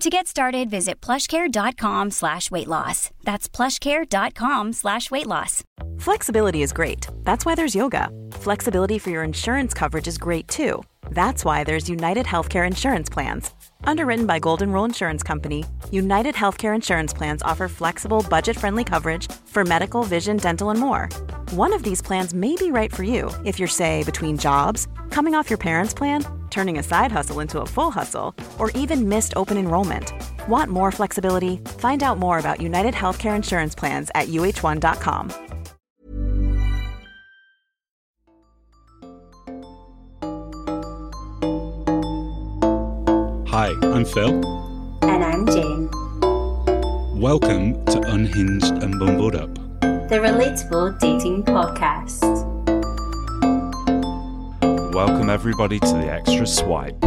To get started, visit plushcare.com slash weight loss. That's plushcare.com slash weight loss. Flexibility is great. That's why there's yoga. Flexibility for your insurance coverage is great too. That's why there's United Healthcare Insurance Plans. Underwritten by Golden Rule Insurance Company, United Healthcare Insurance Plans offer flexible, budget friendly coverage for medical, vision, dental, and more. One of these plans may be right for you if you're, say, between jobs, coming off your parents' plan, turning a side hustle into a full hustle, or even missed open enrollment. Want more flexibility? Find out more about United Healthcare Insurance Plans at uhone.com. Hi, I'm Phil. And I'm Jane. Welcome to Unhinged and Bumbled Up. The Relatable Dating Podcast. Welcome, everybody, to the Extra Swipe.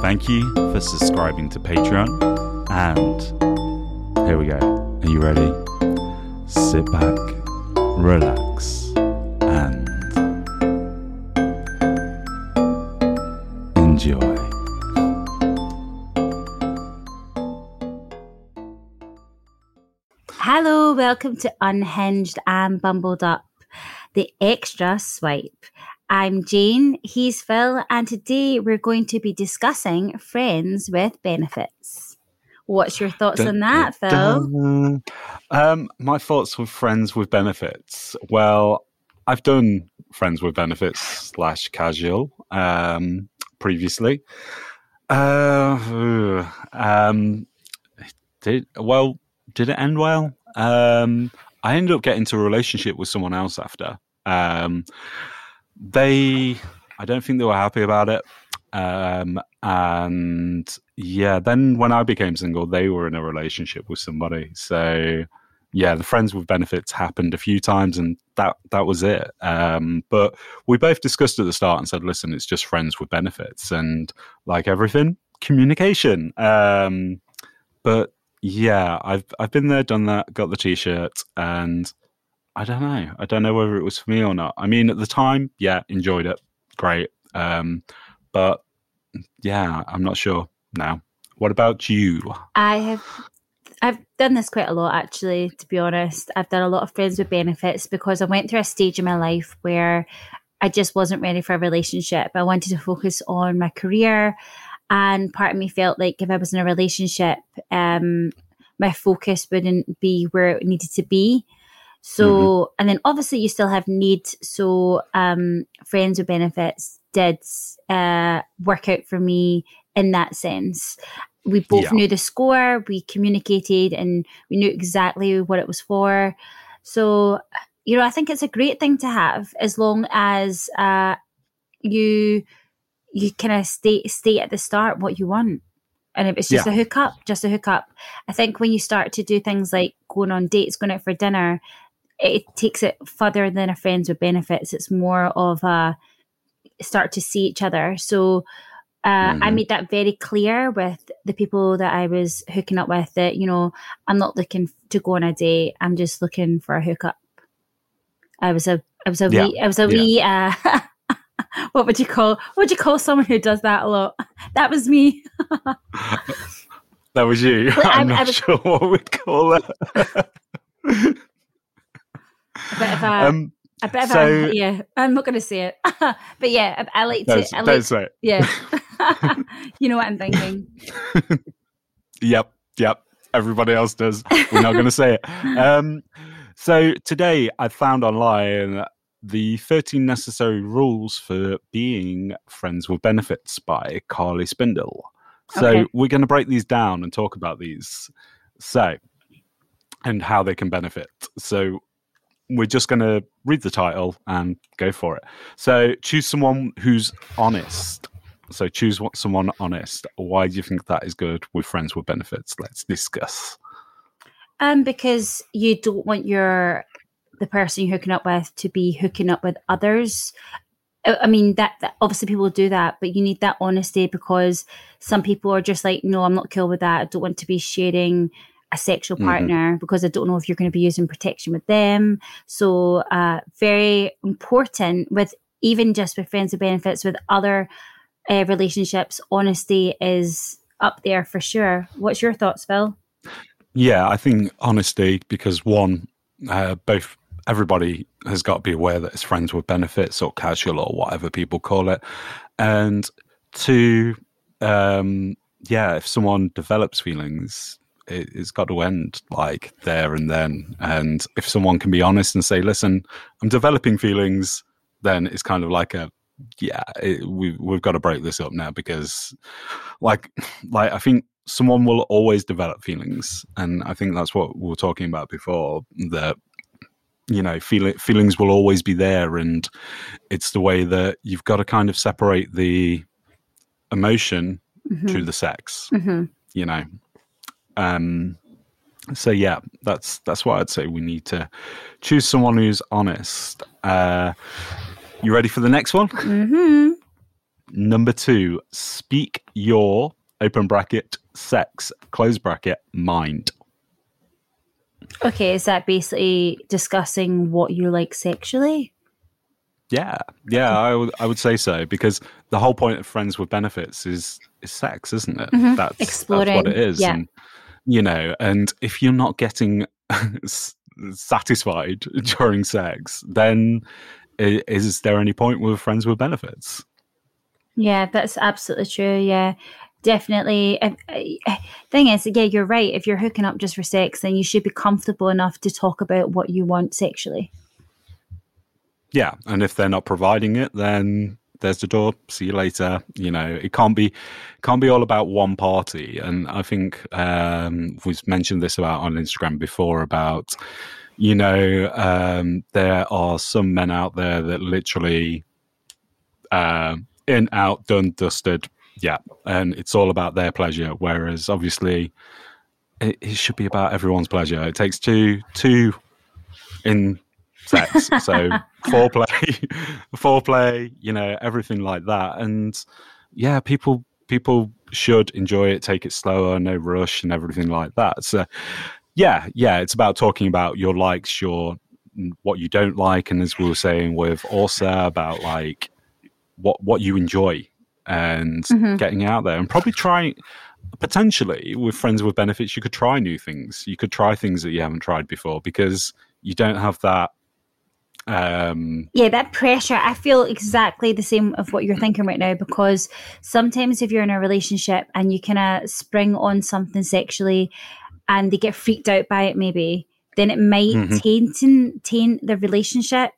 Thank you for subscribing to Patreon. And here we go. Are you ready? Sit back, relax, and enjoy. Hello, welcome to Unhinged and Bumbled Up, the extra swipe. I'm Jane, he's Phil, and today we're going to be discussing friends with benefits. What's your thoughts on that, Phil? Dun. Um, my thoughts with friends with benefits. Well, I've done friends with benefits slash casual um, previously. Uh, um, did well? Did it end well? Um, I ended up getting to a relationship with someone else after. Um, they, I don't think they were happy about it. Um, and yeah, then when I became single, they were in a relationship with somebody. So yeah, the friends with benefits happened a few times, and that that was it. Um, but we both discussed at the start and said, listen, it's just friends with benefits, and like everything, communication. Um, but yeah, I've I've been there, done that, got the t-shirt, and I don't know. I don't know whether it was for me or not. I mean, at the time, yeah, enjoyed it, great. Um, but yeah, I'm not sure now. What about you? I have I've done this quite a lot actually, to be honest. I've done a lot of friends with benefits because I went through a stage in my life where I just wasn't ready for a relationship. I wanted to focus on my career and part of me felt like if I was in a relationship, um, my focus wouldn't be where it needed to be. So, mm-hmm. and then obviously you still have needs. So, um, friends with benefits did uh, work out for me in that sense. We both yeah. knew the score, we communicated, and we knew exactly what it was for. So, you know, I think it's a great thing to have as long as uh, you you kind of stay stay at the start what you want. And if it's just yeah. a hookup, just a hookup. I think when you start to do things like going on dates, going out for dinner, it takes it further than a friends with benefits. It's more of a start to see each other. So uh, mm-hmm. I made that very clear with the people that I was hooking up with that, you know, I'm not looking to go on a date. I'm just looking for a hookup. I was a, I was a yeah. wee, I was a yeah. wee, uh, what would you call, what would you call someone who does that a lot? That was me. that was you. I'm not I was, sure what we'd call it. A bit of a, um, I bet so, I'm, yeah, I'm not going to say it, but yeah, I, I like to. I like, say it. Yeah, you know what I'm thinking. yep, yep. Everybody else does. We're not going to say it. Um, So today I found online the 13 necessary rules for being friends with benefits by Carly Spindle. So Okay. we're going to break these down and talk about these. So, and how they can benefit. So we're just going to read the title and go for it. So choose someone who's honest. So choose what someone honest. Why do you think that is good with friends with benefits? Let's discuss. Um, because you don't want your the person you're hooking up with to be hooking up with others. I mean that, that obviously people do that, but you need that honesty because some people are just like, no, I'm not cool with that. I don't want to be sharing a sexual Mhm. partner because I don't know if you're going to be using protection with them. So, uh, very important with even just with friends with benefits with other uh, relationships. Honesty is up there for sure. What's your thoughts, Phil? Yeah, I think honesty because one, uh, both everybody has got to be aware that it's friends with benefits or casual or whatever people call it, and two, um, yeah, if someone develops feelings, it, it's got to end like there and then. And if someone can be honest and say, "Listen, I'm developing feelings," then it's kind of like a yeah, it, we we've got to break this up now because, like, like I think someone will always develop feelings, and I think that's what we were talking about before. That you know, feel, feelings will always be there, and it's the way that you've got to kind of separate the emotion to the sex. Mm-hmm. You know, um, so yeah, that's that's what I'd say. We need to choose someone who's honest. Uh, you ready for the next one? Mm-hmm. Number two, speak your open bracket sex close bracket mind. Okay, is that basically discussing what you like sexually? Yeah, yeah, I would I would say so because the whole point of friends with benefits is is sex, isn't it? Mhm. That's that's what it is. yeah. And you know, and if you're not getting satisfied during sex, then is there any point with friends with benefits? Yeah, that's absolutely true. Yeah, definitely. Uh, Thing is, yeah, you're right. If you're hooking up just for sex, then you should be comfortable enough to talk about what you want sexually. Yeah, and if they're not providing it, then there's the door. See you later. You know, it can't be can't be all about one party. And I think um, we've mentioned this about on Instagram before about you know um, there are some men out there that literally um in out done dusted. Yeah, and it's all about their pleasure. Whereas obviously it, it should be about everyone's pleasure. It takes two two in sex. So foreplay, foreplay, you know, everything like that. And yeah, people people should enjoy it, take it slower, no rush, and everything like that. So yeah, yeah, it's about talking about your likes, your what you don't like, and as we were saying with Orsa about like what what you enjoy and Mhm. getting out there and probably trying potentially with friends with benefits you could try new things you could try things that you haven't tried before because you don't have that um Yeah, that pressure. I feel exactly the same of what you're thinking right now because sometimes if you're in a relationship and you kind of spring on something sexually and they get freaked out by it, maybe, then it might Mhm. taint, taint the relationship.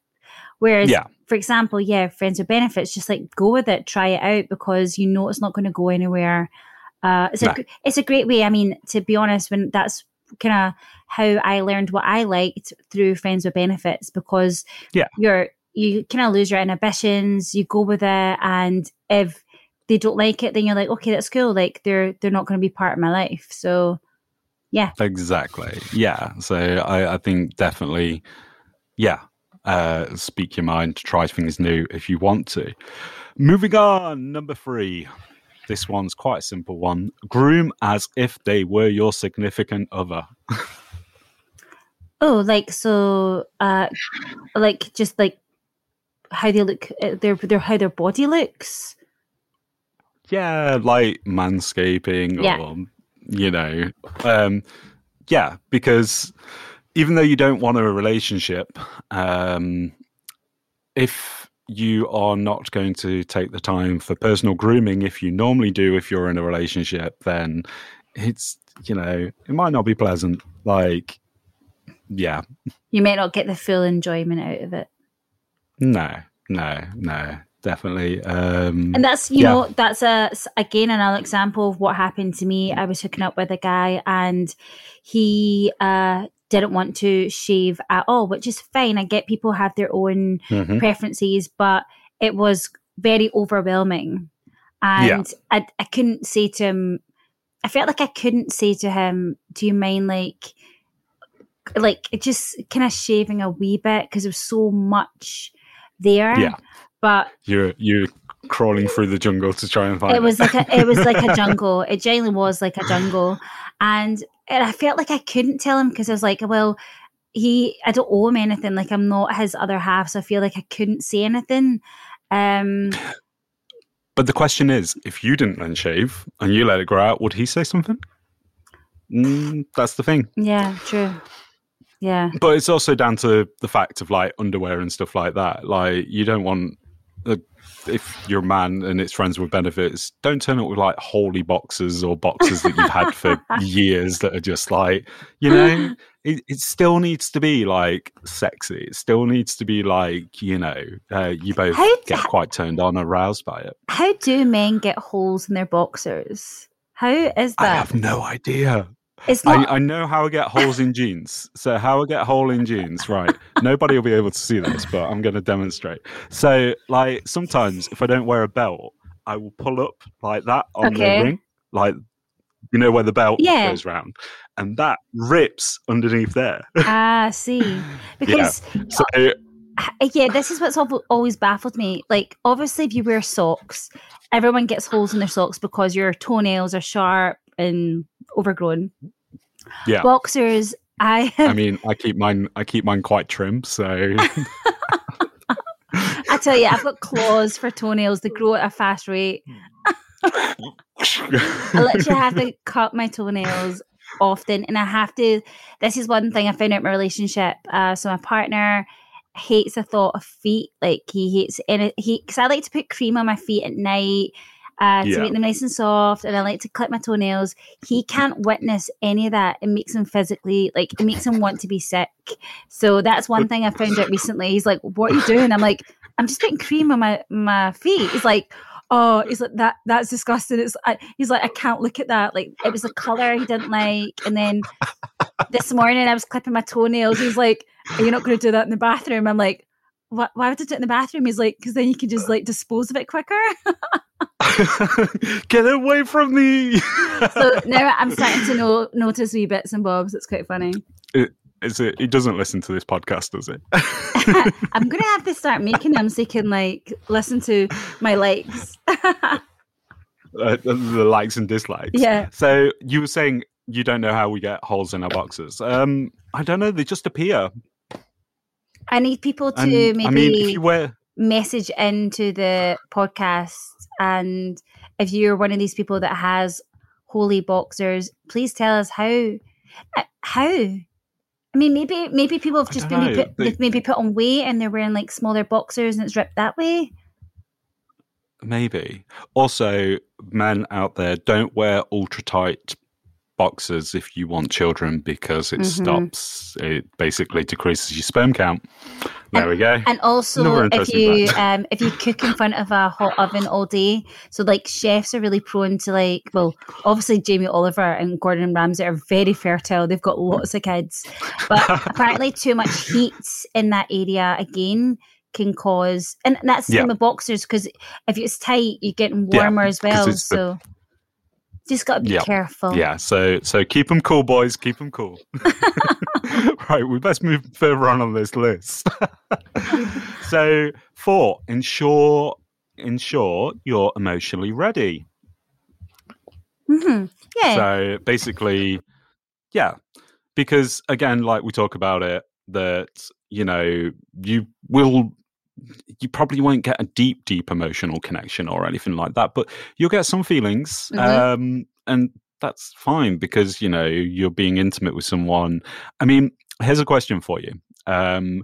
Whereas, Yeah. for example, yeah, friends with benefits, just like go with it, try it out because you know it's not going to go anywhere. Uh, it's, Nah. a, it's a great way. I mean, to be honest, when that's kind of how I learned what I liked through friends with benefits because Yeah. you're you kind of lose your inhibitions, you go with it, and if they don't like it, then you're like, okay, that's cool. Like they're they're not going to be part of my life. So yeah, Exactly. Yeah. So I, I think definitely, yeah, uh, speak your mind, to try things new if you want to. Moving on, number three. This one's quite a simple one. Groom as if they were your significant other. Oh, like so, uh, like just like how they look, uh, their their how their body looks. Yeah, like manscaping Yeah. or, you know, um, yeah, because even though you don't want a relationship, um, if you are not going to take the time for personal grooming, if you normally do, if you're in a relationship, then it's, you know, it might not be pleasant. Like, yeah, You may not get the full enjoyment out of it. no, no, no, definitely. Um, And that's you Yeah. know that's a again another example of what happened to me. I was hooking up with a guy and he uh didn't want to shave at all, which is fine. I get people have their own mhm. preferences, but it was very overwhelming. And I I couldn't say to him I felt like I couldn't say to him, Do you mind like like just kind of shaving a wee bit because there was so much there. Yeah. But You're you're crawling through the jungle to try and find it was like a it was like a jungle. It genuinely was like a jungle, and and I felt like I couldn't tell him because I was like, well, he I don't owe him anything. Like I'm not his other half, so I feel like I couldn't say anything. Um, But the question is, if you didn't then shave and you let it grow out, would he say something? Mm, that's the thing. yeah, true. Yeah, But it's also down to the fact of like underwear and stuff like that. Like you don't want, if you're a man and it's friends with benefits, don't turn up with like holy boxes or boxes that you've had for years that are just like, you know, it, it still needs to be like sexy. It still needs to be like, you know, uh, you both get quite turned on, aroused by it. how do men get holes in their boxers? How is that? I have no idea. It's not. I, I know how I get holes in jeans. So how I get hole in jeans, right? Nobody will be able to see this, but I'm going to demonstrate. So like sometimes if I don't wear a belt, I will pull up like that on Okay. the ring, like you know where the belt Yeah. goes round, and that rips underneath there. ah, see, because so Uh, yeah, this is what's always baffled me. Like, obviously, if you wear socks, everyone gets holes in their socks because your toenails are sharp and overgrown. yeah, Boxers, I have, I mean, I keep mine. I keep mine quite trim. So I tell you, I've got claws for toenails. They grow at a fast rate. I literally have to cut my toenails often, and I have to. This is one thing I found out in my relationship. Uh, so my partner hates the thought of feet. Like he hates any he because I like to put cream on my feet at night. Uh, to Yeah. make them nice and soft, and I like to clip my toenails. He can't witness any of that. It makes him physically like it makes him want to be sick. So that's one thing I found out recently. He's like, "What are you doing?" I'm like, "I'm just putting cream on my my feet." He's like, oh, he's like that. That's disgusting. It's I, he's like I can't look at that. Like it was a color he didn't like. And then this morning I was clipping my toenails. He's like, "Are you not going to do that in the bathroom?" I'm like, "What? Why would I do it in the bathroom?" He's like, "Because then you can just like dispose of it quicker." get away from me. so now I'm starting to know, notice wee bits and bobs. It's quite funny. Is it? He doesn't listen to this podcast, does it? I'm gonna have to start making them so he can like listen to my likes. uh, the, the likes and dislikes. Yeah. So you were saying you don't know how we get holes in our boxes. Um, I don't know. They just appear. I need people to And, maybe I mean, wear, message into the podcast and if you're one of these people that has holy boxers please tell us how uh, how i mean maybe maybe people have just know. put, They- maybe put on weight and they're wearing like smaller boxers and it's ripped that way maybe. Also, men out there don't wear ultra tight boxers if you want children because it Mhm. stops. It basically decreases your sperm count. There we go. and also if you um if you cook in front of a hot oven all day so like chefs are really prone to like well obviously jamie oliver and gordon ramsay are very fertile they've got lots of kids but apparently too much heat in that area again can cause and that's the Yeah. same with boxers because if it's tight you're getting Yeah, warmer as 'cause well it's the- so just got to be Yeah. careful Yeah, so so keep them cool, boys. Keep them cool. right, we best move further on on this list. so four, ensure ensure you're emotionally ready. Mm-hmm. yeah So basically, yeah, because again, like we talk about it, that you know you will. You probably won't get a deep, deep emotional connection or anything like that, but you'll get some feelings, Mhm. um, and that's fine because you know you're being intimate with someone. I mean, here's a question for you: um,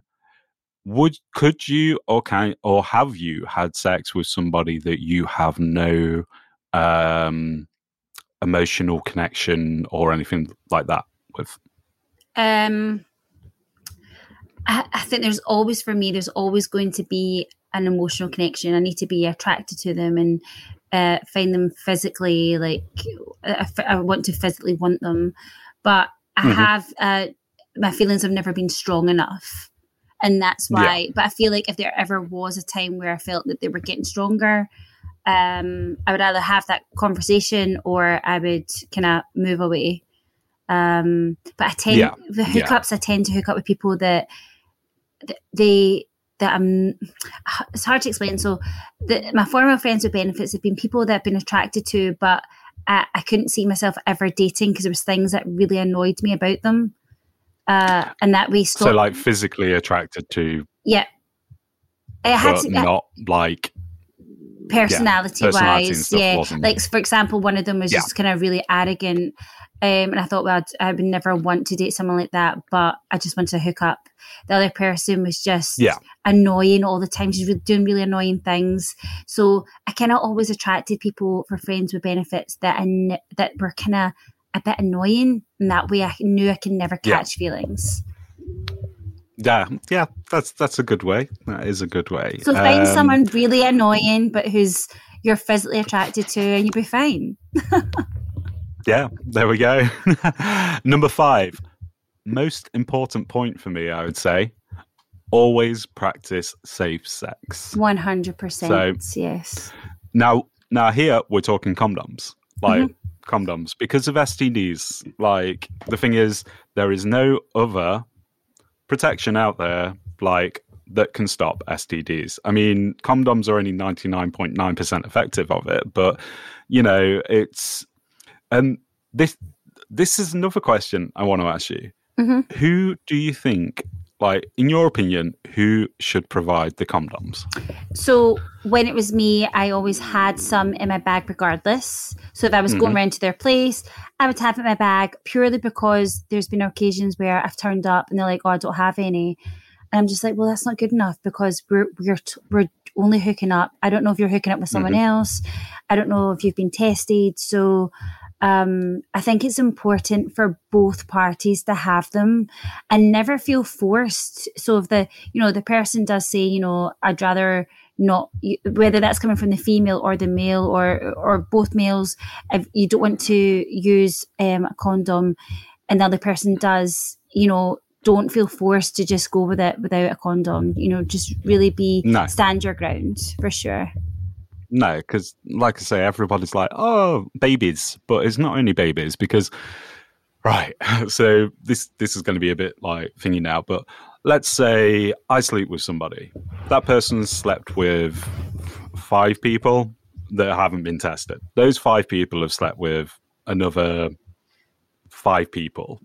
Would could you or can or have you had sex with somebody that you have no um, emotional connection or anything like that with? Um, I, I think there's always for me there's always going to be an emotional connection. I need to be attracted to them and uh, find them physically like I, I want to physically want them, but I mm-hmm. have uh, my feelings have never been strong enough, and that's why. Yeah. But I feel like if there ever was a time where I felt that they were getting stronger, um, I would either have that conversation or I would kind of move away. Um, but I tend yeah. the hookups. Yeah. I tend to hook up with people that, that they that I'm. It's hard to explain. So, the, my former friends with benefits have been people that I've been attracted to, but I, I couldn't see myself ever dating because there was things that really annoyed me about them, uh, and that we stopped. So, like physically attracted to. Yeah. It had to, not like personality, yeah, wise yeah like for example one of them was yeah. just kind of really arrogant um, and I thought, well, I would never want to date someone like that, but I just wanted to hook up. The other person was just yeah. annoying all the time. She's really doing really annoying things. So I kind of always attracted people for friends with benefits that I, that were kind of a bit annoying, and that way I knew I could never catch yeah. feelings. Yeah, yeah, that's that's a good way. That is a good way. So find um, someone really annoying, but who's you're physically attracted to, and you'll be fine. yeah, there we go. Number five, most important point for me, I would say, always practice safe sex. One hundred percent. Yes. Now, now here we're talking condoms, like mm-hmm. condoms, because of STDs. Like the thing is, there is no other protection out there like that can stop STDs. I mean, condoms are only 99.9% effective of it, but you know, it's and this this is another question I want to ask you. Mm-hmm. Who do you think like in your opinion who should provide the condoms so when it was me i always had some in my bag regardless so if i was mm-hmm. going around to their place i would have it in my bag purely because there's been occasions where i've turned up and they're like oh i don't have any and i'm just like well that's not good enough because we're we're we're only hooking up i don't know if you're hooking up with someone mm-hmm. else i don't know if you've been tested so um, I think it's important for both parties to have them and never feel forced. So if the, you know, the person does say, you know, I'd rather not, whether that's coming from the female or the male or, or both males, if you don't want to use um, a condom and the other person does, you know, don't feel forced to just go with it without a condom. You know, just really be no. stand your ground for sure. No, because like I say, everybody's like, "Oh, babies," but it's not only babies because, right? So this this is going to be a bit like thingy now, but let's say I sleep with somebody. That person slept with five people that haven't been tested. Those five people have slept with another five people.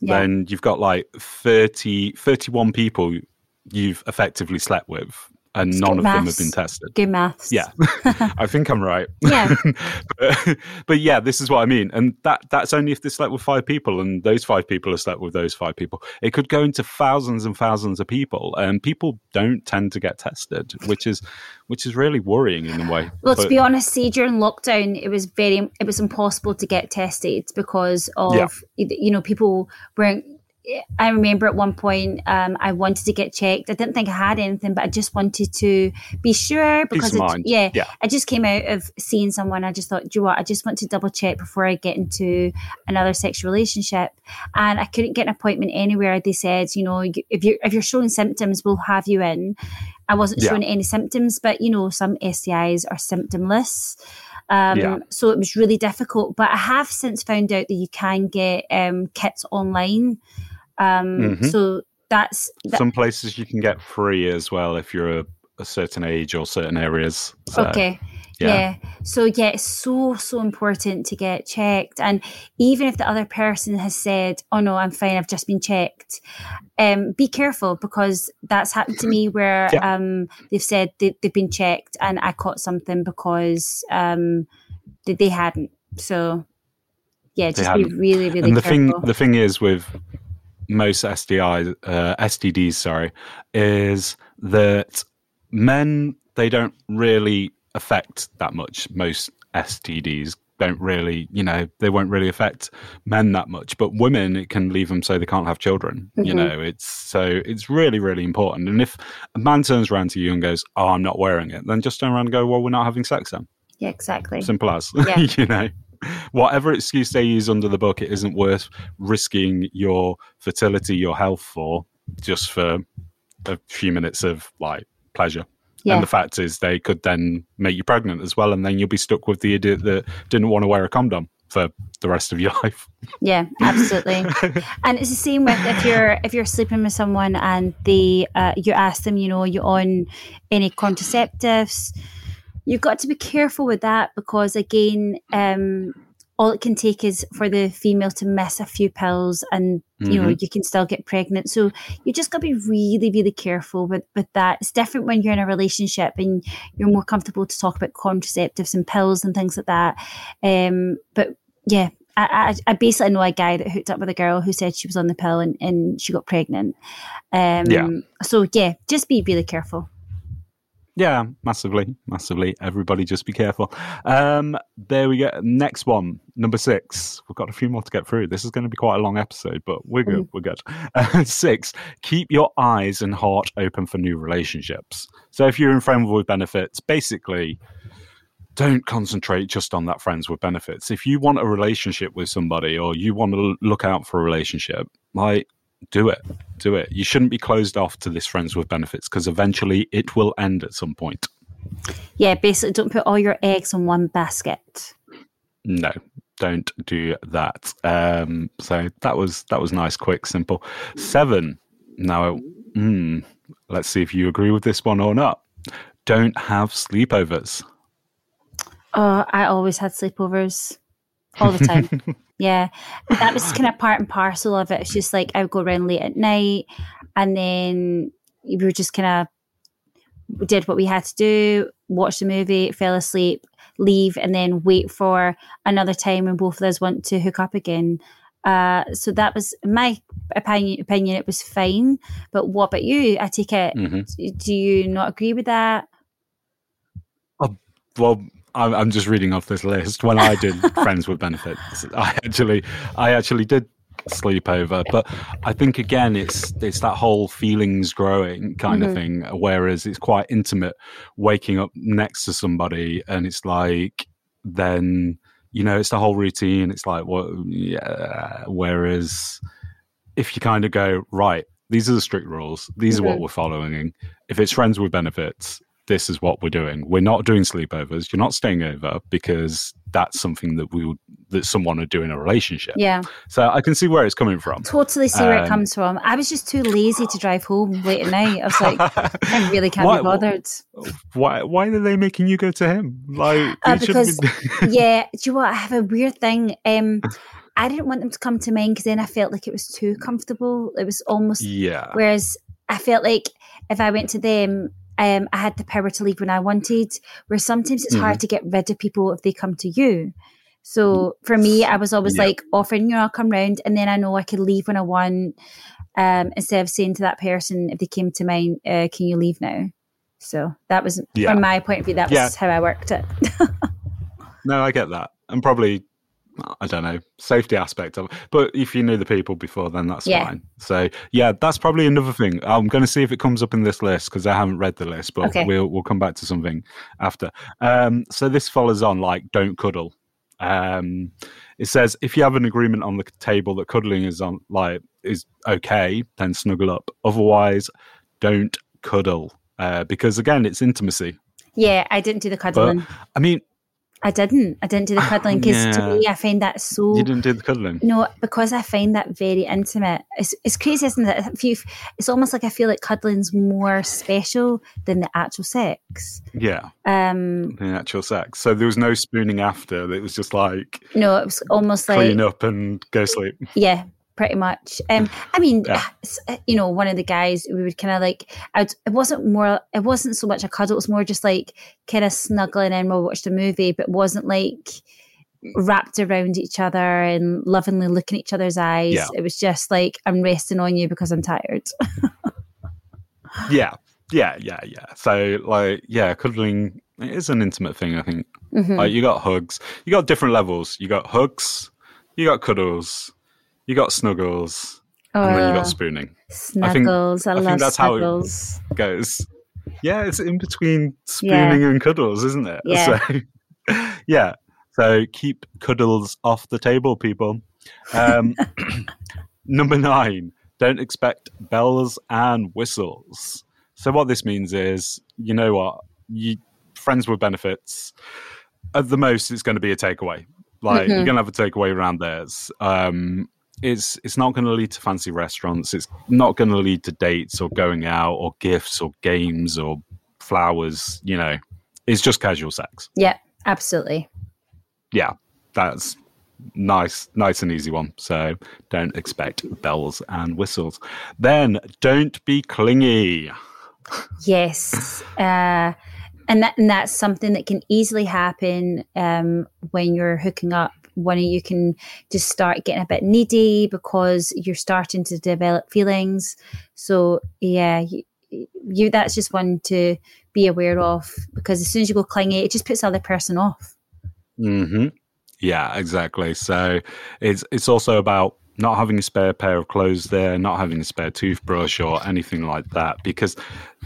Yeah. Then you've got like 30, 31 people you've effectively slept with and it's none of maths. them have been tested. Good maths. Yeah, I think I'm right. Yeah, but, but, yeah, this is what I mean, and that that's only if they slept with five people, and those five people have slept with those five people. It could go into thousands and thousands of people, and people don't tend to get tested, which is which is really worrying in a way. Well, but, to be honest, see, during lockdown, it was very it was impossible to get tested because of yeah. you know people weren't I remember at one point um, I wanted to get checked. I didn't think I had anything, but I just wanted to be sure because it, yeah, yeah, I just came out of seeing someone. I just thought, do you know what? I just want to double check before I get into another sexual relationship, and I couldn't get an appointment anywhere. They said, you know, if you're if you're showing symptoms, we'll have you in. I wasn't yeah. showing any symptoms, but you know, some STIs are symptomless. Um, yeah. So it was really difficult. But I have since found out that you can get um, kits online. Um, mm-hmm. So that's that- some places you can get free as well if you're a, a certain age or certain areas. So, okay. Yeah. yeah. So yeah, it's so so important to get checked, and even if the other person has said, "Oh no, I'm fine. I've just been checked," um, be careful because that's happened to me where yeah. um, they've said they, have been checked and I caught something because um, they, they hadn't. So yeah, just be really really. And the careful. thing the thing is with most SDI, uh, STDs, sorry, is that men they don't really affect that much. Most STDs don't really, you know, they won't really affect men that much. But women, it can leave them so they can't have children. You Mm-hmm. know, it's so it's really, really important. And if a man turns around to you and goes, "Oh, I'm not wearing it," then just turn around and go, "Well, we're not having sex then." Yeah, exactly. Simple as. Yeah. you know, whatever excuse they use under the book, it isn't worth risking your fertility, your health for just for a few minutes of like pleasure. Yeah. And the fact is, they could then make you pregnant as well, and then you'll be stuck with the idiot that didn't want to wear a condom for the rest of your life. Yeah, absolutely. and it's the same with if you're if you're sleeping with someone and they uh, you ask them, you know, you on any contraceptives. You've got to be careful with that because again, um, all it can take is for the female to miss a few pills and you know you can still get pregnant. So you just got to be really really careful with with that. It's different when you're in a relationship and you're more comfortable to talk about contraceptives and pills and things like that. Um but yeah I, I, I basically know a guy that hooked up with a girl who said she was on the pill and, and she got pregnant. Um Yeah. so yeah just be really careful Yeah, massively, massively. Everybody just be careful. Um, there we go. Next one, number six. We've got a few more to get through. This is going to be quite a long episode, but we're good. We're good. Uh, six, keep your eyes and heart open for new relationships. So if you're in friend with benefits, basically, don't concentrate just on that friends with benefits. If you want a relationship with somebody or you want to look out for a relationship, like do it. Do it. You shouldn't be closed off to this friends with benefits because eventually it will end at some point. yeah basically don't put all your eggs in one basket No, don't do that. Um, so that was that was nice, quick, simple. Seven. Now, mm, let's see if you agree with this one or not. Don't have sleepovers. Oh, I always had sleepovers all the time. yeah, that was kind of part and parcel of it. It's just like I would go around late at night, and then we were just kind of did what we had to do, watch the movie, fell asleep, leave, and then wait for another time when both of us want to hook up again. Uh, so that was my opinion. Opinion, it was fine. But what about you? I take it. Mhm. Do you not agree with that? Well, I'm, I'm just reading off this list. When I did friends with benefits, I actually, I actually did sleep over. But I think again, it's it's that whole feelings growing kind of mm-hmm. thing. Whereas it's quite intimate, waking up next to somebody, and it's like then you know it's the whole routine. It's like what, yeah. Whereas if you kind of go right, these are the strict rules. These are what mm-hmm. we're following. If it's friends with benefits, this is what we're doing. We're not doing sleepovers. You're not staying over because that's something that we would that someone would do in a relationship. Yeah. So I can see where it's coming from. totally see where it Um, comes from. I was just too lazy to drive home late at night. I was like, I really can't Why- be bothered. Why why are they making you go to him? Like Uh, because be- yeah, do you know what? I have a weird thing. Um, I didn't want them to come to mine because then I felt like it was too comfortable. It was almost yeah. Whereas I felt like if I went to them, um, I had the power to leave when I wanted. Where sometimes it's Mm-hmm. hard to get rid of people if they come to you. So for me, I was always Yeah. like offering, you know, I'll come round and then I know I can leave when I want. Um, instead of saying to that person, if they came to mine, uh, can you leave now? So that was, Yeah. from my point of view, that was Yeah. how I worked it. No, I get that. And probably I don't know, safety aspect of it. But if you knew the people before, then that's Yeah. fine. So yeah, that's probably another thing. I'm going to see if it comes up in this list because I haven't read the list, but Okay. we'll we'll come back to something after. Um, so this follows on like don't cuddle. Um, it says if you have an agreement on the table that cuddling is on like is okay, then snuggle up. Otherwise, don't cuddle uh, because again, it's intimacy. yeah, I didn't do the But cuddling. I mean, I didn't. I didn't do the cuddling because yeah. to me, I find that so you didn't do the cuddling. No, because I find that very intimate. It's, it's crazy, isn't it? If you, it's almost like I feel like cuddling's more special than the actual sex. Yeah. Um, the actual sex. So there was no spooning after. It was just like no, it was almost like clean up and go sleep. yeah, pretty much. Um, mm. I mean, Yeah. Uh, you know, one of the guys we would kind of like. I'd, it wasn't more. It wasn't so much a cuddle. It was more just like kind of snuggling in while we watched a movie, but wasn't like wrapped around each other and lovingly looking each other's eyes. Yeah. It was just like I'm resting on you because I'm tired. Yeah, yeah, yeah, yeah. So like, yeah, cuddling is an intimate thing. I think mm-hmm. Like you got hugs, you got different levels. You got hugs, you got cuddles, you got snuggles, and then you got Oh, spooning. Snuggles. I, I think love that's how it- snuggles. Goes. Yeah, it's in between spooning and cuddles, isn't it? Yeah. So, yeah. So keep cuddles off the table, people. Um, number nine, don't expect bells and whistles. So what this means is, you know what, you friends with benefits. At the most, it's going to be a takeaway. Like you're going to have a takeaway around theirs. Um, it's it's not going to lead to fancy restaurants. It's not going to lead to dates or going out or gifts or games or flowers. You know, it's just casual sex. Yeah, absolutely. Yeah, that's nice, nice and easy one. So don't expect bells and whistles. Then don't be clingy. Yes. Uh, and that and that's something that can easily happen um, when you're hooking up. One of you can just start getting a bit needy because you're starting to develop feelings. So yeah, you, you that's just one to be aware of because as soon as you go clingy, it just puts the other person off. hmm Yeah, exactly. So it's it's also about not having a spare pair of clothes there, not having a spare toothbrush or anything like that, because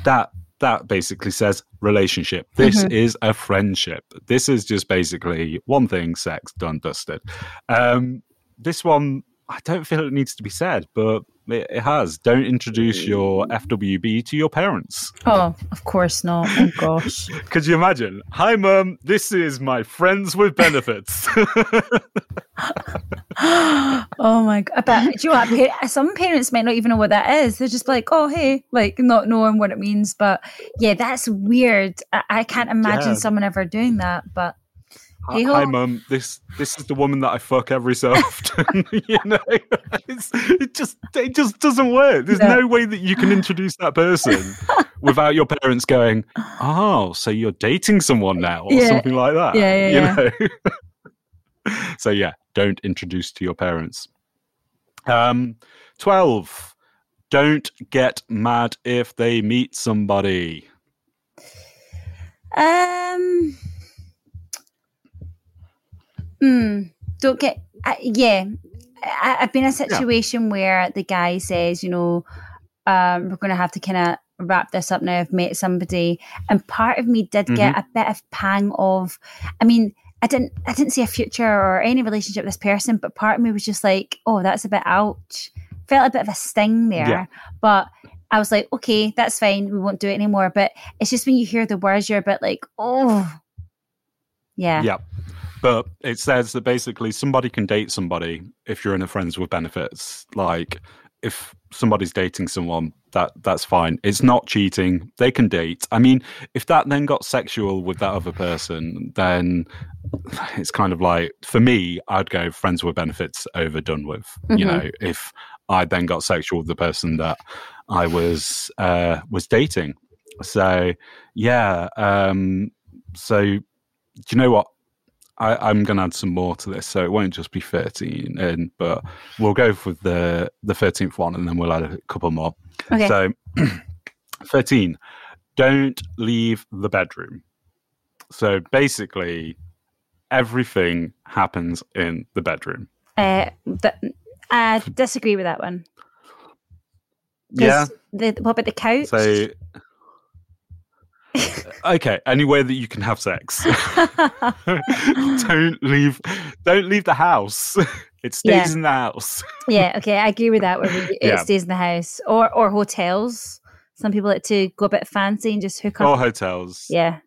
that that basically says relationship. This is a friendship. This is just basically one thing: sex done dusted. Um, this one, I don't feel it needs to be said, but it, it has. Don't introduce your FWB to your parents. Oh, of course not. Oh gosh. Could you imagine? Hi, mum. This is my friends with benefits. oh my god! But do you know what? Some parents might not even know what that is. They're just like, "Oh, hey," like not knowing what it means. But yeah, that's weird. I, I can't imagine Yeah. someone ever doing that. But Hi, mum. This this is the woman that I fuck every so often. you know, it's, it just it just doesn't work. There's Yeah. no way that you can introduce that person without your parents going, "Oh, so you're dating someone now," or Yeah. something like that. Yeah, yeah, you know. so yeah, don't introduce to your parents. Um, twelve. Don't get mad if they meet somebody. um, mm, don't get. Uh, yeah, I, I've been in a situation where the guy says, you know, um, we're going to have to kind of wrap this up now. I've met somebody, and part of me did get a bit of pang of. I mean, I didn't, I didn't see a future or any relationship with this person, but part of me was just like, oh, that's a bit ouch. Felt a bit of a sting there, Yeah. but. I was like, okay, that's fine. We won't do it anymore. But it's just when you hear the words, you're a bit like, oh, yeah, Yeah. But it says that basically somebody can date somebody if you're in a friends with benefits. Like if somebody's dating someone, that that's fine. It's not cheating. They can date. I mean, if that then got sexual with that other person, then it's kind of like for me, I'd go friends with benefits over done with. You know, if I then got sexual with the person that I was uh was dating. So yeah, um so do you know what? I, I'm going to add some more to this, so it won't just be 13, and but we'll go with the the 13th one, and then we'll add a couple more. Okay. So, 13, don't leave the bedroom. So basically, everything happens in the bedroom. Uh, th- I disagree with that one. Yeah. The, what about the couch? So, okay, anywhere that you can have sex. don't leave. Don't leave the house. It stays Yeah. in the house. yeah, okay, I agree with that. Where we, it Yeah. stays in the house or or hotels. Some people like to go a bit fancy and just hook up. or hotels. yeah,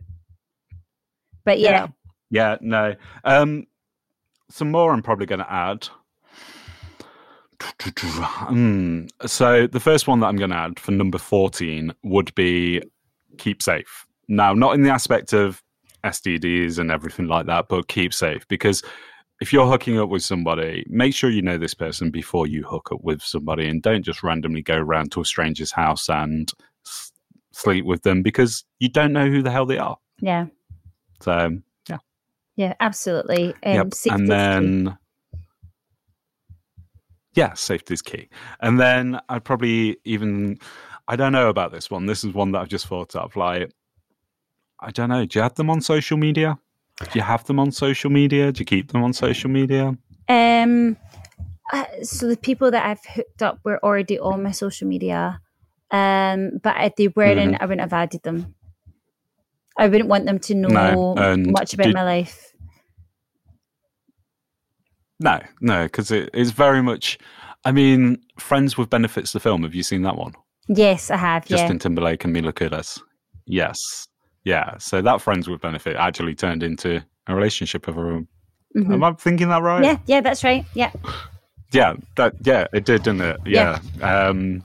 but yeah, Yeah, no. Um, some more I'm probably going to add. Hmm. So the first one that I'm going to add for number 14 would be keep safe. Now, not in the aspect of STDs and everything like that, but keep safe because if you're hooking up with somebody, make sure you know this person before you hook up with somebody and don't just randomly go around to a stranger's house and s- sleep with them because you don't know who the hell they are. yeah, So, yeah. yeah, absolutely. Um, Yep. And then, yeah, safety is key. And then I'd probably even, I don't know about this one. This is one that I've just thought of. Like, I don't know. Do you have them on social media? Do you have them on social media? Do you keep them on social media? Um, uh, so the people that I've hooked up were already on my social media. Um, but if they weren't, Mhm. I wouldn't have added them. I wouldn't want them to know No, much about did- my life. No, no, because it's very much. I mean, Friends with Benefits, the film. Have you seen that one? Yes, I have. Justin Timberlake and Mila Kunis. Yes, yeah. So that Friends with Benefit actually turned into a relationship of own. yeah. Mhm. Am I thinking that right? Yeah, yeah, that's right. Yeah. yeah that yeah it did didn't it yeah, um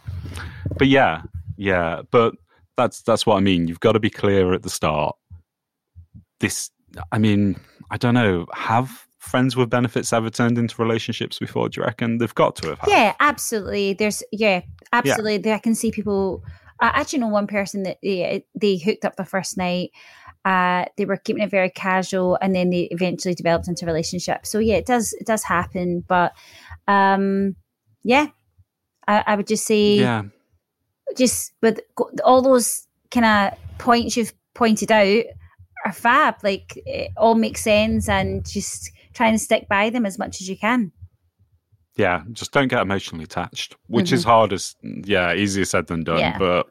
but yeah yeah but that's that's what i mean you've got to be clear at the start this i mean i don't know have friends with benefits ever turned into relationships before do you reckon they've got to have had? Yeah, absolutely. There's yeah, absolutely. There I can see people. I actually know one person that they, they hooked up the first night. Uh, they were keeping it very casual, and then they eventually developed into a relationship. So yeah, it does it does happen. But um, yeah, I, I would just say yeah just with all those kind of points you've pointed out are fab. Like it all makes sense, and just try and stick by them as much as you can. Yeah just don't get emotionally attached which is hard as yeah easier said than done Yeah. but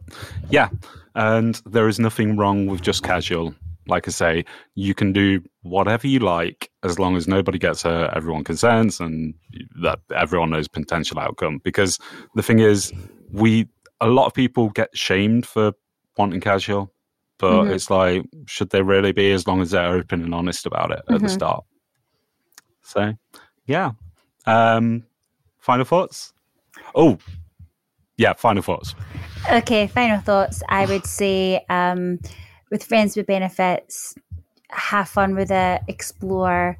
yeah and there is nothing wrong with just casual like i say you can do whatever you like as long as nobody gets hurt everyone consents and that everyone knows potential outcome because the thing is we a lot of people get shamed for wanting casual but Mhm. it's like should they really be as long as they're open and honest about it at the Mhm. start so yeah um final thoughts oh yeah final thoughts Okay, final thoughts. I would say um, with friends with benefits, have fun with it, explore,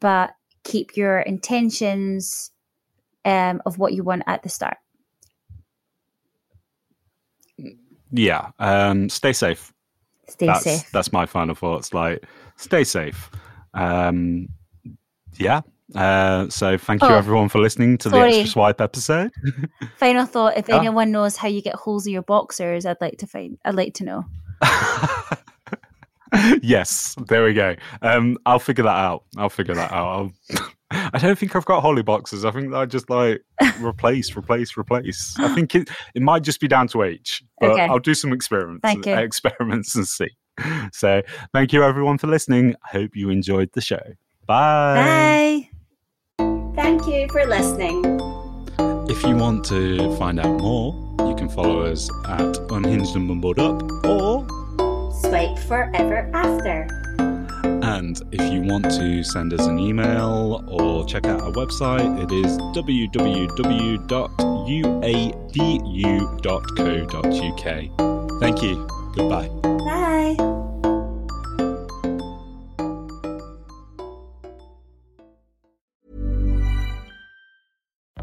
but keep your intentions um, of what you want at the start. yeah um stay safe Stay that's safe. that's my final thoughts like stay safe um yeah uh so thank you Oh, everyone for listening to sorry. the extra swipe episode Final thought: If Yeah. anyone knows how you get holes in your boxers, I'd like to find. I'd like to know. yes there we go um i'll figure that out i'll figure that out I'll, i don't think i've got holly boxes i think i just like replace replace replace i think it, it might just be down to age but Okay. i'll do some experiments Thank you. experiments and see so thank you everyone for listening i hope you enjoyed the show bye Bye. Thank you for listening. If you want to find out more, you can follow us at Unhinged and Mumbled Up, or Swipe forever after. and if you want to send us an email or check out our website, it is www.uadu.co.uk. Thank you. Goodbye.